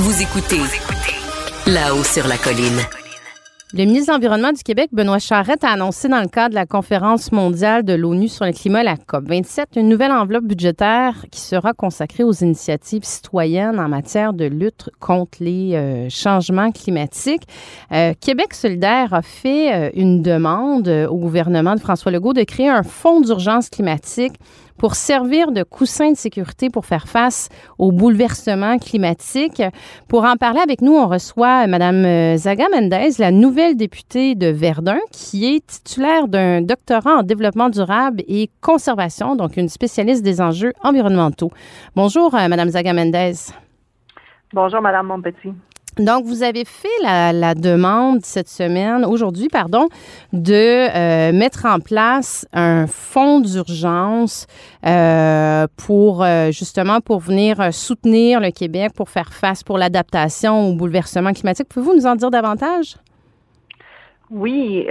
Vous écoutez là-haut sur la colline. Le ministre de l'Environnement du Québec, Benoît Charette, a annoncé dans le cadre de la conférence mondiale de l'ONU sur le climat, la COP27, une nouvelle enveloppe budgétaire qui sera consacrée aux initiatives citoyennes en matière de lutte contre les euh, changements climatiques. Euh, Québec solidaire a fait euh, une demande au gouvernement de François Legault de créer un fonds d'urgence climatique pour servir de coussin de sécurité pour faire face aux bouleversements climatiques. Pour en parler avec nous, on reçoit Mme Zaga Mendez, la nouvelle députée de Verdun, qui est titulaire d'un doctorat en développement durable et conservation, donc une spécialiste des enjeux environnementaux. Bonjour, euh, Mme Zaga Mendez. Bonjour, Mme Montpetit. Donc, vous avez fait la, demande cette semaine, aujourd'hui, pardon, de euh, mettre en place un fonds d'urgence euh, pour euh, justement pour venir soutenir le Québec pour faire face pour l'adaptation au bouleversement climatique. Pouvez-vous nous en dire davantage? Oui,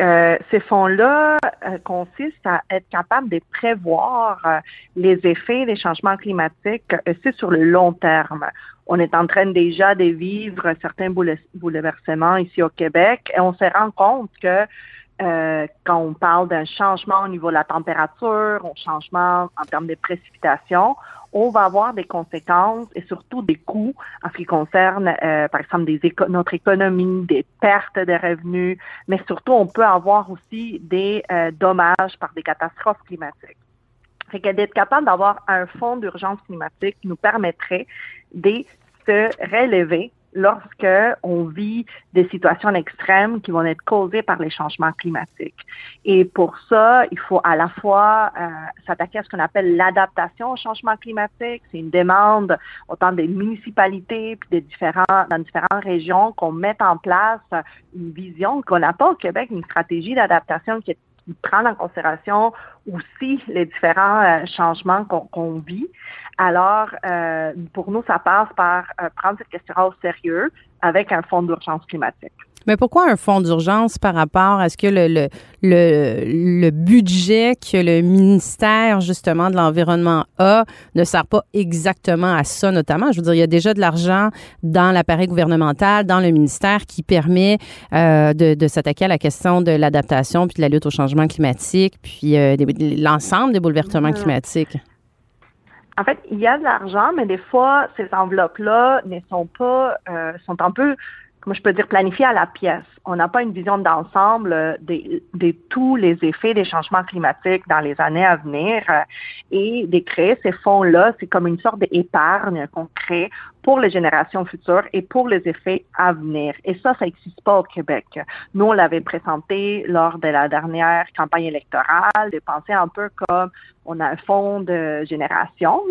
ces fonds-là consistent à être capable de prévoir les effets des changements climatiques aussi sur le long terme. On est en train déjà de vivre certains bouleversements ici au Québec et on se rend compte que euh, quand on parle d'un changement au niveau de la température, un changement en termes de précipitations, on va avoir des conséquences et surtout des coûts en ce qui concerne, euh, par exemple, des notre économie, des pertes de revenus, mais surtout, on peut avoir aussi des euh, dommages par des catastrophes climatiques. Fait d'être capable d'avoir un fonds d'urgence climatique nous permettrait de se relever lorsque on vit des situations extrêmes qui vont être causées par les changements climatiques. Et pour ça, il faut à la fois euh, s'attaquer à ce qu'on appelle l'adaptation au changement climatique. C'est une demande autant des municipalités puis des différents dans différentes régions qu'on mette en place une vision qu'on n'a pas au Québec, une stratégie d'adaptation qui est prendre en considération aussi les différents euh, changements qu'on vit. Alors, euh, pour nous, ça passe par euh, prendre cette question au sérieux avec un fonds d'urgence climatique. Mais pourquoi un fonds d'urgence par rapport à ce que le, le, le, budget que le ministère justement de l'Environnement a ne sert pas exactement à ça notamment? Je veux dire, il y a déjà de l'argent dans l'appareil gouvernemental, dans le ministère qui permet de, s'attaquer à la question de l'adaptation puis de la lutte au changement climatique puis euh, l'ensemble des bouleversements climatiques. En fait, il y a de l'argent, mais des fois, ces enveloppes-là ne sont pas, euh, sont un peu moi je peux dire planifier à la pièce. On n'a pas une vision d'ensemble euh, de, tous les effets des changements climatiques dans les années à venir. Euh, et de créer ces fonds-là, c'est comme une sorte d'épargne qu'on crée pour les générations futures et pour les effets à venir. Et ça, ça n'existe pas au Québec. Nous, on l'avait présenté lors de la dernière campagne électorale, de penser un peu comme on a un fonds de génération,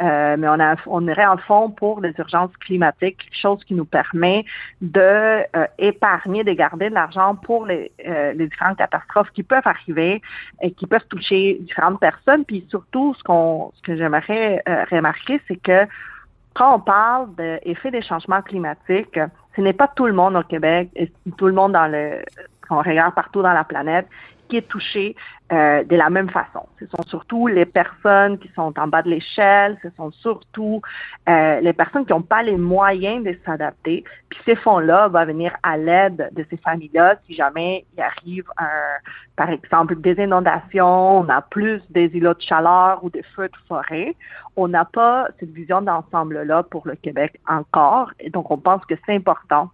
euh, mais on, a, on aurait un fonds pour les urgences climatiques, chose qui nous permet de euh, épargner, de garder de l'argent pour les, euh, les différentes catastrophes qui peuvent arriver et qui peuvent toucher différentes personnes. Puis surtout, ce que j'aimerais remarquer, c'est que quand on parle d'effet des changements climatiques, ce n'est pas tout le monde au Québec tout le monde dans le, on regarde partout dans la planète qui est touché euh, de la même façon. Ce sont surtout les personnes qui sont en bas de l'échelle, ce sont surtout euh, les personnes qui n'ont pas les moyens de s'adapter. Puis ces fonds-là vont venir à l'aide de ces familles-là si jamais il arrive, un, par exemple, des inondations, on a plus des îlots de chaleur ou des feux de forêt. On n'a pas cette vision d'ensemble-là pour le Québec encore. Et donc, on pense que c'est important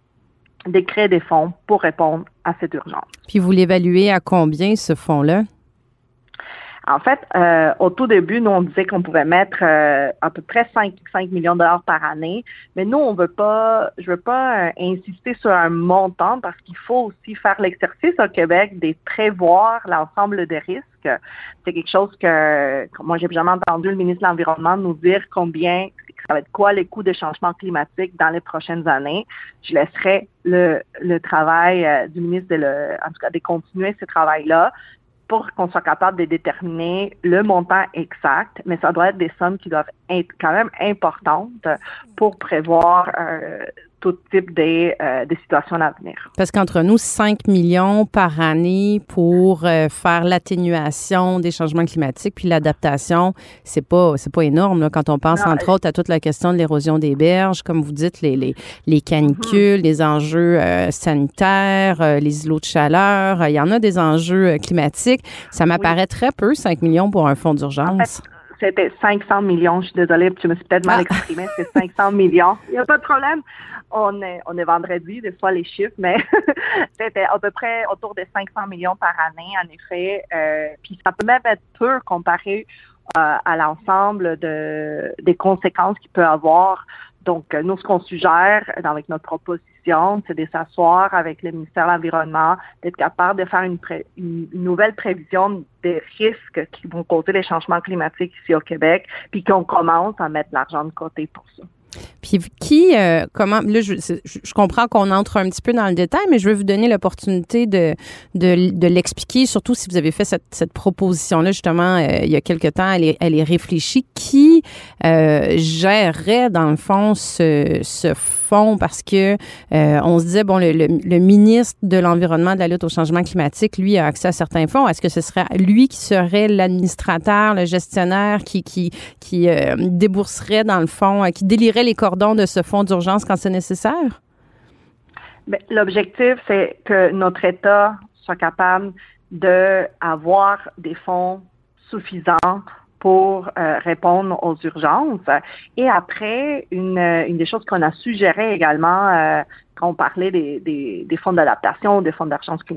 de créer des fonds pour répondre à cette urgence. Puis vous l'évaluez à combien ce fonds-là? En fait, euh, au tout début, nous, on disait qu'on pouvait mettre euh, à peu près 5, 5 millions de dollars par année. Mais nous, on veut pas, je veux pas euh, insister sur un montant parce qu'il faut aussi faire l'exercice au Québec de prévoir l'ensemble des risques. C'est quelque chose que, moi, j'ai jamais entendu le ministre de l'Environnement nous dire combien ça va être quoi les coûts des changements climatiques dans les prochaines années. Je laisserai le, le travail euh, du ministre de le, en tout cas de continuer ce travail-là pour qu'on soit capable de déterminer le montant exact, mais ça doit être des sommes qui doivent être quand même importantes pour prévoir euh, tout type des, euh, situations à venir. Parce qu'entre nous, 5 millions par année pour euh, faire l'atténuation des changements climatiques puis l'adaptation, c'est pas c'est pas énorme quand on pense entre autres à toute la question de l'érosion des berges, comme vous dites les les, les canicules, mm-hmm. les enjeux sanitaires, les îlots de chaleur, il y en a des enjeux climatiques, ça m'apparaît très peu 5 millions pour un fonds d'urgence c'était 500 millions. Je suis désolée, je me suis peut-être mal ah. exprimée. C'est 500 millions. Il n'y a pas de problème. On est, on est vendredi, des fois les chiffres, mais c'était à peu près autour de 500 millions par année, en effet. Euh, puis ça peut même être peu comparé euh, à l'ensemble de, des conséquences qu'il peut avoir. Donc, nous, ce qu'on suggère avec notre proposition, c'est de s'asseoir avec le ministère de l'Environnement, d'être capable de faire une, une, nouvelle prévision des risques qui vont causer les changements climatiques ici au Québec, puis qu'on commence à mettre l'argent de côté pour ça. Puis qui, euh, comment, là, je, comprends qu'on entre un petit peu dans le détail, mais je veux vous donner l'opportunité de, de, l'expliquer, surtout si vous avez fait cette, proposition-là, justement, euh, il y a quelque temps, elle est, elle est réfléchie. Qui euh, gérerait, dans le fond, ce, ce Parce que euh, on se disait, bon, le, ministre de l'Environnement, de la lutte au changement climatique, lui, a accès à certains fonds. Est-ce que ce serait lui qui serait l'administrateur, le gestionnaire, qui, qui, qui débourserait, dans le fond, qui délirait les cordons de ce fonds d'urgence quand c'est nécessaire? Ben, l'objectif, c'est que notre État soit capable d'avoir des fonds suffisants pour euh, répondre aux urgences. Et après, une, une des choses qu'on a suggéré également euh, quand on parlait des, des, des fonds d'adaptation, des fonds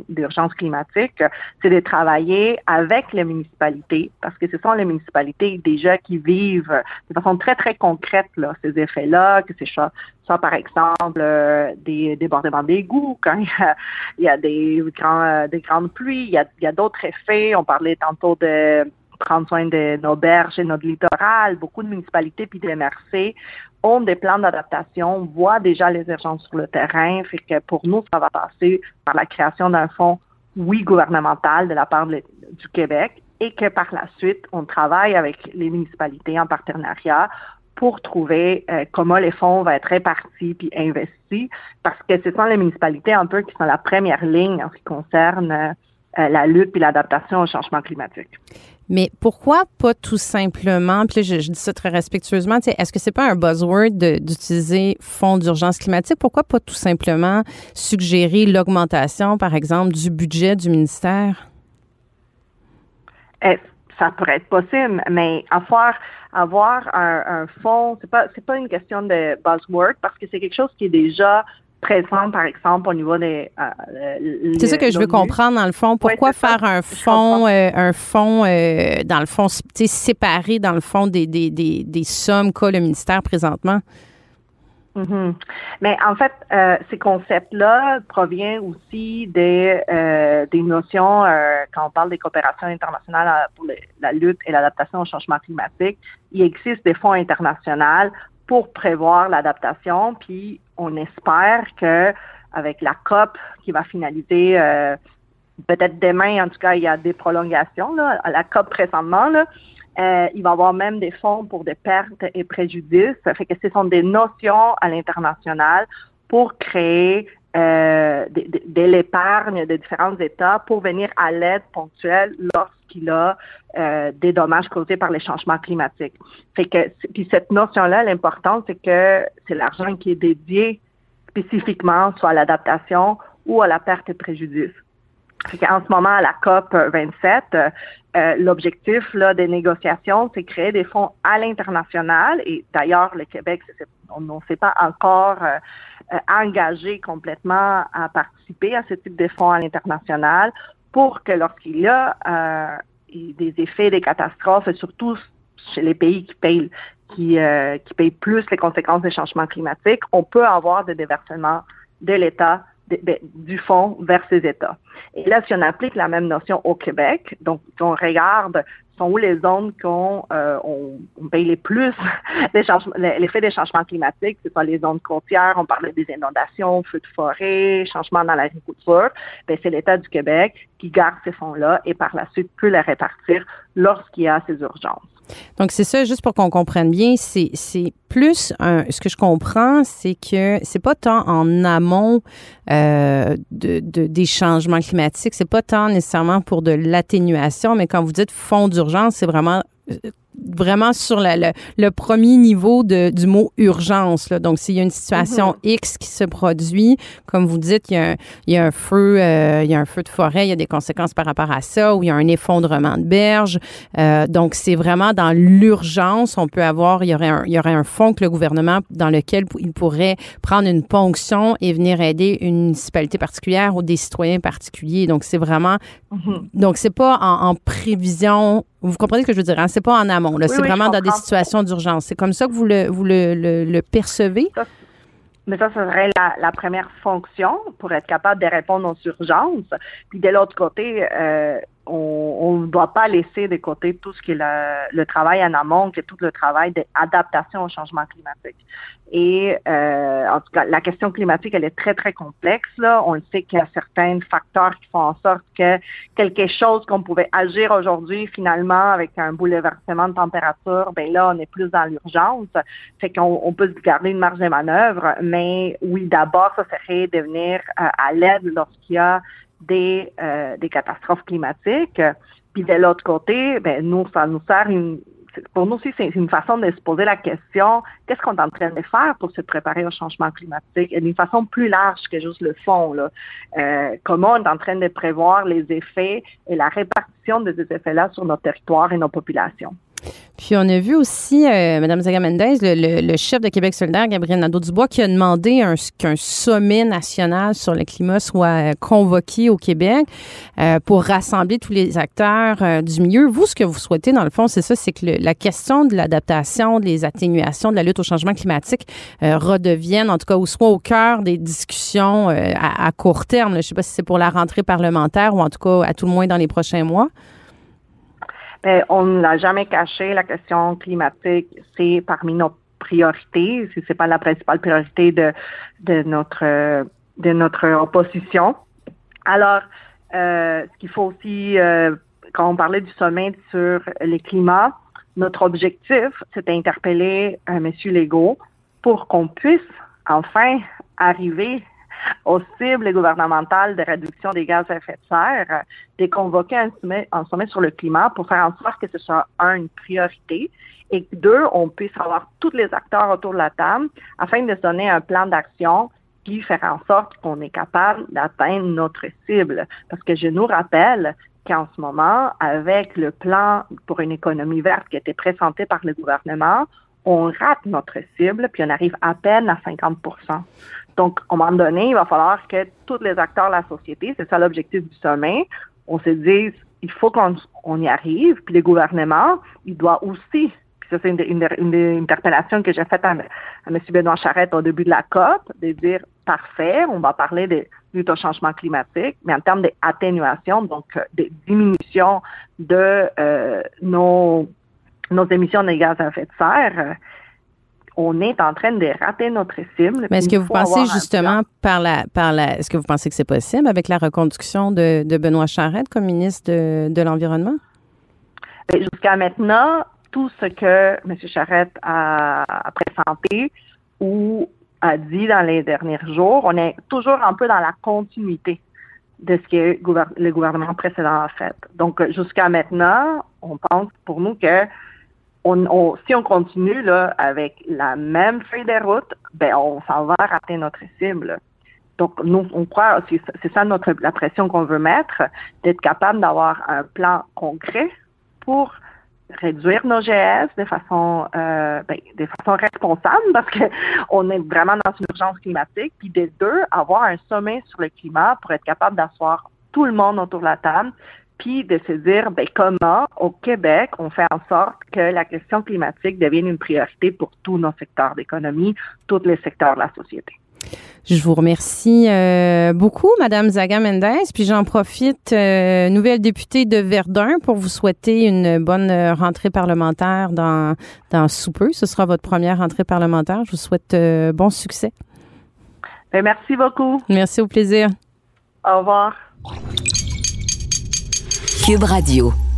d'urgence climatique, c'est de travailler avec les municipalités, parce que ce sont les municipalités déjà qui vivent de façon très, très concrète là, ces effets-là, que c'est ça, ça, par exemple, euh, des débordements d'égouts, quand il y a, il y a des, grands, des grandes pluies, il y a, il y a d'autres effets. On parlait tantôt de prendre soin de nos berges et notre littoral. Beaucoup de municipalités puis des MRC ont des plans d'adaptation, voient déjà les urgences sur le terrain. Fait que pour nous, ça va passer par la création d'un fonds, oui, gouvernemental de la part du Québec et que par la suite, on travaille avec les municipalités en partenariat pour trouver euh, comment les fonds vont être répartis puis investis, parce que ce sont les municipalités un peu qui sont la première ligne en ce qui concerne euh, la lutte et l'adaptation au changement climatique. Mais pourquoi pas tout simplement, puis je, dis ça très respectueusement, est-ce que c'est pas un buzzword d'utiliser fonds d'urgence climatique? Pourquoi pas tout simplement suggérer l'augmentation, par exemple, du budget du ministère? Eh, ça pourrait être possible, mais avoir avoir un, un fonds, c'est pas c'est pas une question de buzzword parce que c'est quelque chose qui est déjà présent, par exemple, au niveau des. Euh, c'est ça que je veux comprendre, dans le fond. Pourquoi faire un fonds, euh, un fonds, euh, dans le fond, séparé, dans le fond, des, des, des, des sommes qu'a le ministère présentement? Mm-hmm. Mais en fait, ces concepts-là proviennent aussi des, des notions, quand on parle des coopérations internationales pour la lutte et l'adaptation au changement climatique, il existe des fonds internationaux pour prévoir l'adaptation, puis on espère que avec la COP qui va finaliser euh, peut-être demain, en tout cas, il y a des prolongations là, à la COP présentement. Là, euh, il va y avoir même des fonds pour des pertes et préjudices. Ça fait que ce sont des notions à l'international pour créer euh, de, l'épargne de différents États pour venir à l'aide ponctuelle lorsqu'il a euh, des dommages causés par les changements climatiques. Fait que puis cette notion-là, l'important, c'est que c'est l'argent qui est dédié spécifiquement soit à l'adaptation ou à la perte et préjudice. En ce moment, à la COP 27, euh, l'objectif là, des négociations, c'est créer des fonds à l'international. Et d'ailleurs, le Québec, on ne s'est pas encore euh, engagé complètement à participer à ce type de fonds à l'international pour que lorsqu'il y a euh, des effets, des catastrophes, et surtout chez les pays qui payent qui, euh, qui payent plus les conséquences des changements climatiques, on peut avoir des déversements de l'État du fonds vers ces États. Et là, si on applique la même notion au Québec, donc si on regarde sont où les zones qu'on euh, on, paye les plus l'effet des changements climatiques, c'est pas les zones côtières, on parlait des inondations, feux de forêt, changements dans l'agriculture, ben c'est l'État du Québec qui garde ces fonds-là et par la suite peut les répartir lorsqu'il y a ces urgences. Donc, c'est ça, juste pour qu'on comprenne bien, c'est plus un, ce que je comprends, c'est que c'est pas tant en amont euh, de, de, des changements climatiques, c'est pas tant nécessairement pour de l'atténuation, mais quand vous dites fonds d'urgence, c'est vraiment euh, vraiment sur le, premier niveau de, du mot urgence. Là. Donc, s'il y a une situation mm-hmm. X qui se produit, comme vous dites, il y a un, il y a un feu, euh, il y a un feu de forêt, il y a des conséquences par rapport à ça, ou il y a un effondrement de berge. Euh, donc, c'est vraiment dans l'urgence. On peut avoir, il y aurait un, il y aurait un fonds que le gouvernement dans lequel il pourrait prendre une ponction et venir aider une municipalité particulière ou des citoyens particuliers. Donc, c'est vraiment, mm-hmm. donc c'est pas en, en prévision vous comprenez ce que je veux dire? Hein? C'est pas en amont. C'est vraiment dans des situations d'urgence. C'est comme ça que vous le, vous le, le, percevez? mais ça, ce serait la, la, première fonction pour être capable de répondre aux urgences. Puis de l'autre côté, euh, on ne doit pas laisser de côté tout ce qui est le, travail en amont, qui tout le travail d'adaptation au changement climatique. Et euh, en tout cas, la question climatique, elle est très, très complexe. On le sait qu'il y a certains facteurs qui font en sorte que quelque chose qu'on pouvait agir aujourd'hui, finalement, avec un bouleversement de température, ben là, on est plus dans l'urgence. Fait qu'on on peut garder une marge de manœuvre, mais oui, d'abord, ça serait de venir euh, à l'aide lorsqu'il y a des, euh, des catastrophes climatiques. Puis de l'autre côté, ben, nous, ça nous sert une, pour nous aussi, c'est une façon de se poser la question, qu'est-ce qu'on est en train de faire pour se préparer au changement climatique? D'une façon plus large que juste le fond. Là. Euh, comment on est en train de prévoir les effets et la répartition de ces effets-là sur nos territoires et nos populations? Puis on a vu aussi euh, Mme Zaga Mendez, le, chef de Québec solidaire, Gabriel Nadeau-Dubois, qui a demandé qu'un sommet national sur le climat soit euh, convoqué au Québec euh, pour rassembler tous les acteurs du milieu. Vous, ce que vous souhaitez, dans le fond, c'est ça, c'est que la question de l'adaptation, des atténuations, de la lutte au changement climatique redevienne, en tout cas, ou soit au cœur des discussions à, court terme. Je ne sais pas si c'est pour la rentrée parlementaire ou en tout cas, à tout le moins dans les prochains mois. Ben, on ne l'a jamais caché, la question climatique, c'est parmi nos priorités, si c'est pas la principale priorité de, de notre de notre opposition. Alors, euh, ce qu'il faut aussi, euh, quand on parlait du sommet sur les climats, notre objectif, c'est d'interpeller euh, M. Legault pour qu'on puisse enfin arriver aux cibles gouvernementales de réduction des gaz à effet de serre, de convoquer un sommet, un sommet sur le climat pour faire en sorte que ce soit, un, une priorité, et deux, on puisse avoir tous les acteurs autour de la table afin de donner un plan d'action qui fait en sorte qu'on est capable d'atteindre notre cible. Parce que je nous rappelle qu'en ce moment, avec le plan pour une économie verte qui a été présenté par le gouvernement, on rate notre cible, puis on arrive à peine à 50 donc, à un moment donné, il va falloir que tous les acteurs de la société, c'est ça l'objectif du sommet, on se dise, il faut qu'on y arrive, puis le gouvernement, il doit aussi, puis ça c'est une, interpellation que j'ai faite à, M. Benoît Charette au début de la COP, de dire, parfait, on va parler de lutte au changement climatique, mais en termes d'atténuation, donc euh, de diminution de euh, nos, nos émissions de gaz à effet de serre, on est en train de rater notre cible. Mais est-ce que vous pensez justement par la, par la, est-ce que vous pensez que c'est possible avec la reconduction de, Benoît Charette comme ministre de, l'Environnement? Ben, jusqu'à maintenant, tout ce que M. Charette a, présenté ou a dit dans les derniers jours, on est toujours un peu dans la continuité de ce que le gouvernement précédent a fait. Donc, jusqu'à maintenant, on pense pour nous que on, si on continue là, avec la même feuille de route, ben on s'en va rater notre cible. Donc, nous, on croit, c'est ça notre la pression qu'on veut mettre, d'être capable d'avoir un plan concret pour réduire nos GS de façon euh, ben, de façon responsable parce que on est vraiment dans une urgence climatique. Puis des deux, avoir un sommet sur le climat pour être capable d'asseoir tout le monde autour de la table, puis de se dire ben, comment au Québec on fait en sorte que la question climatique devienne une priorité pour tous nos secteurs d'économie, tous les secteurs de la société. Je vous remercie euh, beaucoup, Madame Zaga Mendez. Puis j'en profite, euh, nouvelle députée de Verdun, pour vous souhaiter une bonne rentrée parlementaire dans, dans sous peu. Ce sera votre première rentrée parlementaire. Je vous souhaite euh, bon succès. Ben, merci beaucoup. Merci, au plaisir. Au revoir. Radio.